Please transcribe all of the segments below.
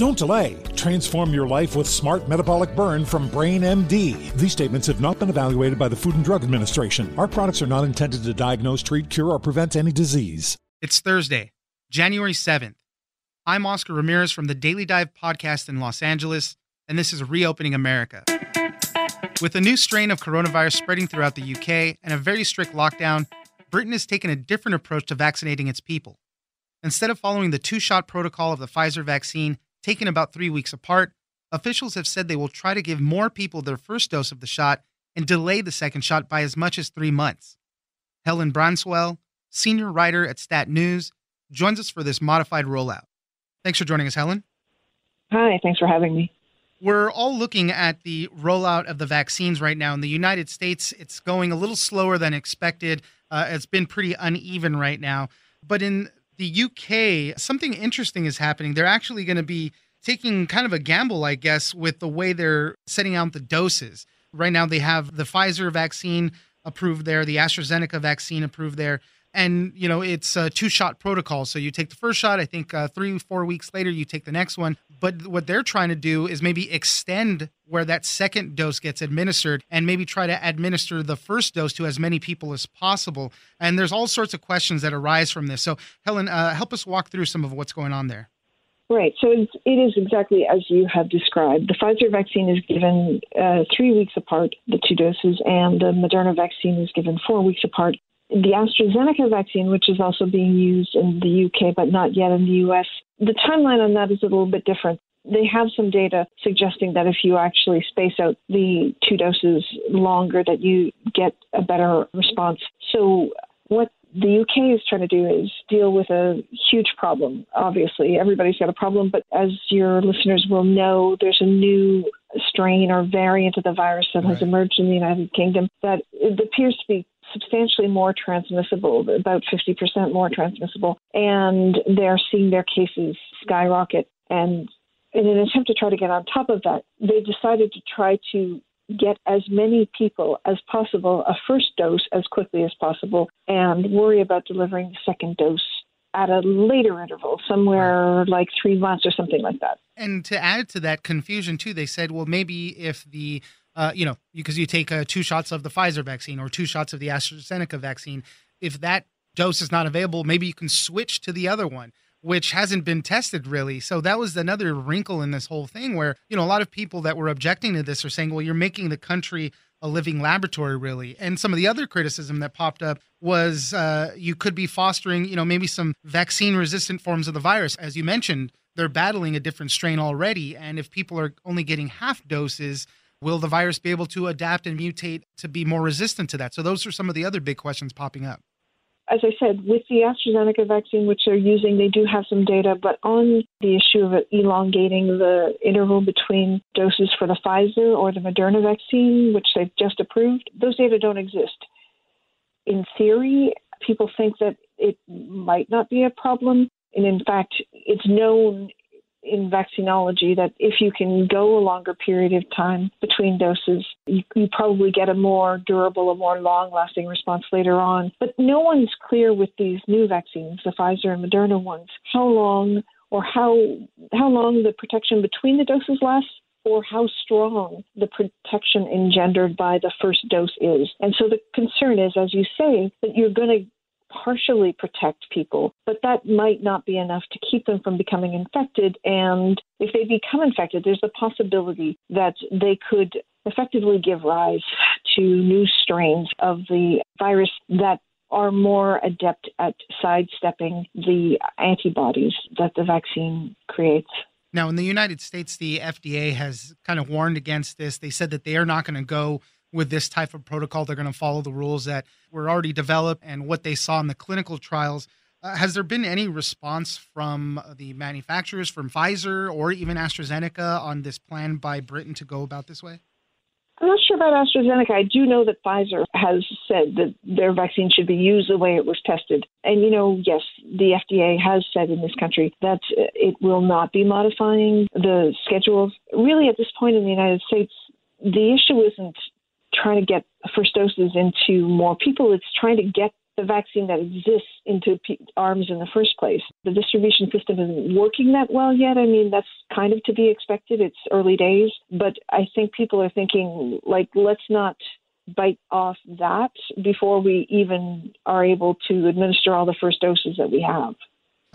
Don't delay. Transform your life with Smart Metabolic Burn from Brain MD. These statements have not been evaluated by the Food and Drug Administration. Our products are not intended to diagnose, treat, cure, or prevent any disease. It's Thursday, January 7th. I'm Oscar Ramirez from the Daily Dive podcast in Los Angeles, and this is Reopening America. With a new strain of coronavirus spreading throughout the UK and a very strict lockdown, Britain has taken a different approach to vaccinating its people. Instead of following the two shot protocol of the Pfizer vaccine, taken about three weeks apart, officials have said they will try to give more people their first dose of the shot and delay the second shot by as much as three months. Helen Branswell, senior writer at Stat News, joins us for this modified rollout. Thanks for joining us, Helen. Hi, thanks for having me. We're all looking at the rollout of the vaccines right now. In the United States, it's going a little slower than expected. Uh, it's been pretty uneven right now. But in the UK, something interesting is happening. They're actually going to be taking kind of a gamble, I guess, with the way they're setting out the doses. Right now, they have the Pfizer vaccine approved there, the AstraZeneca vaccine approved there. And, you know, it's a two shot protocol. So you take the first shot, I think uh, three, four weeks later, you take the next one. But what they're trying to do is maybe extend where that second dose gets administered and maybe try to administer the first dose to as many people as possible. And there's all sorts of questions that arise from this. So, Helen, uh, help us walk through some of what's going on there. Right. So it is exactly as you have described. The Pfizer vaccine is given uh, three weeks apart, the two doses, and the Moderna vaccine is given four weeks apart. The AstraZeneca vaccine, which is also being used in the UK but not yet in the US, the timeline on that is a little bit different. They have some data suggesting that if you actually space out the two doses longer, that you get a better response. So what the UK is trying to do is deal with a huge problem. Obviously, everybody's got a problem, but as your listeners will know, there's a new strain or variant of the virus that right. has emerged in the United Kingdom that it appears to be substantially more transmissible, about 50% more transmissible, and they're seeing their cases skyrocket. And in an attempt to try to get on top of that, they decided to try to get as many people as possible a first dose as quickly as possible and worry about delivering the second dose at a later interval, somewhere like three months or something like that. And to add to that confusion, too, they said, well, maybe if the uh, you know, because you take uh, two shots of the Pfizer vaccine or two shots of the AstraZeneca vaccine, if that dose is not available, maybe you can switch to the other one which hasn't been tested really. So that was another wrinkle in this whole thing where, you know, a lot of people that were objecting to this are saying, well, you're making the country a living laboratory, really. And some of the other criticism that popped up was uh, you could be fostering, you know, maybe some vaccine resistant forms of the virus. As you mentioned, they're battling a different strain already. And if people are only getting half doses, Will the virus be able to adapt and mutate to be more resistant to that? So, those are some of the other big questions popping up. As I said, with the AstraZeneca vaccine, which they're using, they do have some data, but on the issue of elongating the interval between doses for the Pfizer or the Moderna vaccine, which they've just approved, those data don't exist. In theory, people think that it might not be a problem. And in fact, it's known in vaccinology that if you can go a longer period of time between doses, you, you probably get a more durable, a more long lasting response later on. But no one's clear with these new vaccines, the Pfizer and Moderna ones, how long or how how long the protection between the doses lasts or how strong the protection engendered by the first dose is. And so the concern is, as you say, that you're going to partially protect people, but that might not be enough to keep them from becoming infected. And if they become infected, there's a possibility that they could effectively give rise to new strains of the virus that are more adept at sidestepping the antibodies that the vaccine creates. Now, in the United States, the FDA has kind of warned against this. They said that they are not going to go with this type of protocol. They're going to follow the rules that were already developed and what they saw in the clinical trials. Uh, has there been any response from the manufacturers, from Pfizer or even AstraZeneca, on this plan by Britain to go about this way? I'm not sure about AstraZeneca. I do know that Pfizer has said that their vaccine should be used the way it was tested. And, you know, yes, the FDA has said in this country that it will not be modifying the schedules. Really, at this point in the United States, the issue isn't trying to get first doses into more people. It's trying to get the vaccine that exists into arms in the first place. The distribution system isn't working that well yet. I mean, that's kind of to be expected. It's early days, but I think people are thinking, like, let's not bite off that before we even are able to administer all the first doses that we have.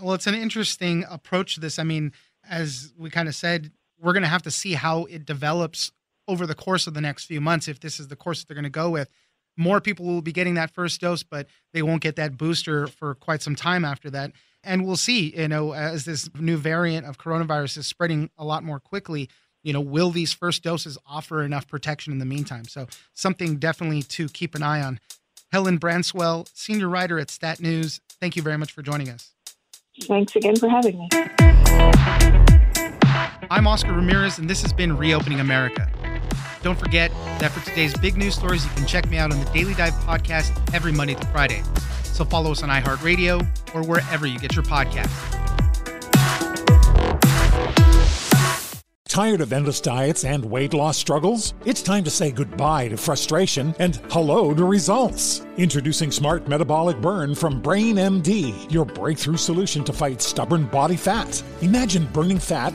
Well, it's an interesting approach to this. I mean, as we kind of said, we're going to have to see how it develops over the course of the next few months if this is the course that they're going to go with. More people will be getting that first dose, but they won't get that booster for quite some time after that. And we'll see, you know, as this new variant of coronavirus is spreading a lot more quickly, you know, will these first doses offer enough protection in the meantime? So, something definitely to keep an eye on. Helen Branswell, senior writer at Stat News, thank you very much for joining us. Thanks again for having me. I'm Oscar Ramirez, and this has been Reopening America. Don't forget that for today's big news stories, you can check me out on the Daily Dive podcast every Monday to Friday. So follow us on iHeartRadio or wherever you get your podcasts. Tired of endless diets and weight loss struggles? It's time to say goodbye to frustration and hello to results. Introducing Smart Metabolic Burn from Brain MD, your breakthrough solution to fight stubborn body fat. Imagine burning fat,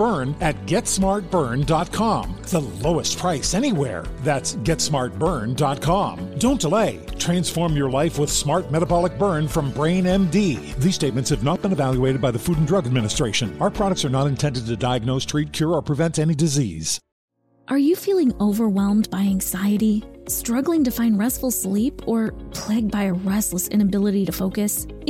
Burn at GetSmartBurn.com. The lowest price anywhere. That's GetSmartBurn.com. Don't delay. Transform your life with Smart Metabolic Burn from Brain MD. These statements have not been evaluated by the Food and Drug Administration. Our products are not intended to diagnose, treat, cure, or prevent any disease. Are you feeling overwhelmed by anxiety? Struggling to find restful sleep or plagued by a restless inability to focus?